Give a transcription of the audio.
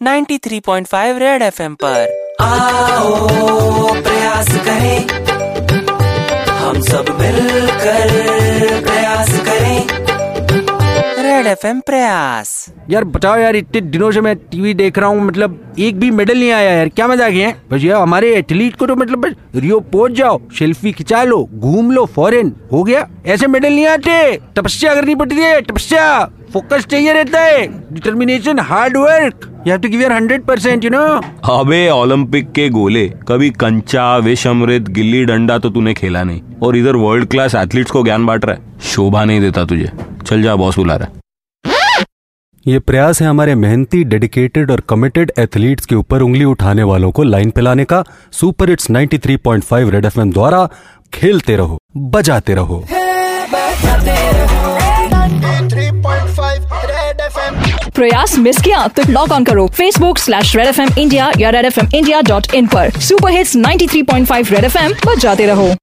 93.5 red FM पर। आओ प्रयास करें। हम सब मिलकर प्रयास करें। रेड एफएम प्रयास। यार बताओ यार इतने दिनों से मैं टीवी देख रहा हूँ मतलब एक भी मेडल नहीं आया यार। क्या मज़ाक है? बस यार हमारे एथलीट को तो मतलब बस रियो पहुँच जाओ सेल्फी खिंचा लो घूम लो फॉरेन हो गया? ऐसे मेडल नहीं आते। तपस्या करनी पड़ती है तपस्या। फोकस चाहिए रहता है। Determination hard work you have to give your hundred percent you know अबे ओलंपिक के गोले। कभी कंचा विषमृत गिल्ली डंडा तो तूने खेला नहीं। और इधर वर्ल्ड क्लास एथलीट्स को ज्ञान बांट रहा है। शोभा नहीं देता तुझे। चल जा बॉस बुला रहा है। ये प्रयास है हमारे मेहनती डेडिकेटेड और कमिटेड एथलीट्स के ऊपर उंगली उठाने वालों को लाइन पे लाने का। सुपर इट्स 93.5 रेड एफएम द्वारा खेलते रहो बजाते रहो। प्रयास मिस किया तो लॉग ऑन करो। Facebook slash Red F M India या Red F M India dot in पर। Super hits 93.5 Red F M जाते रहो।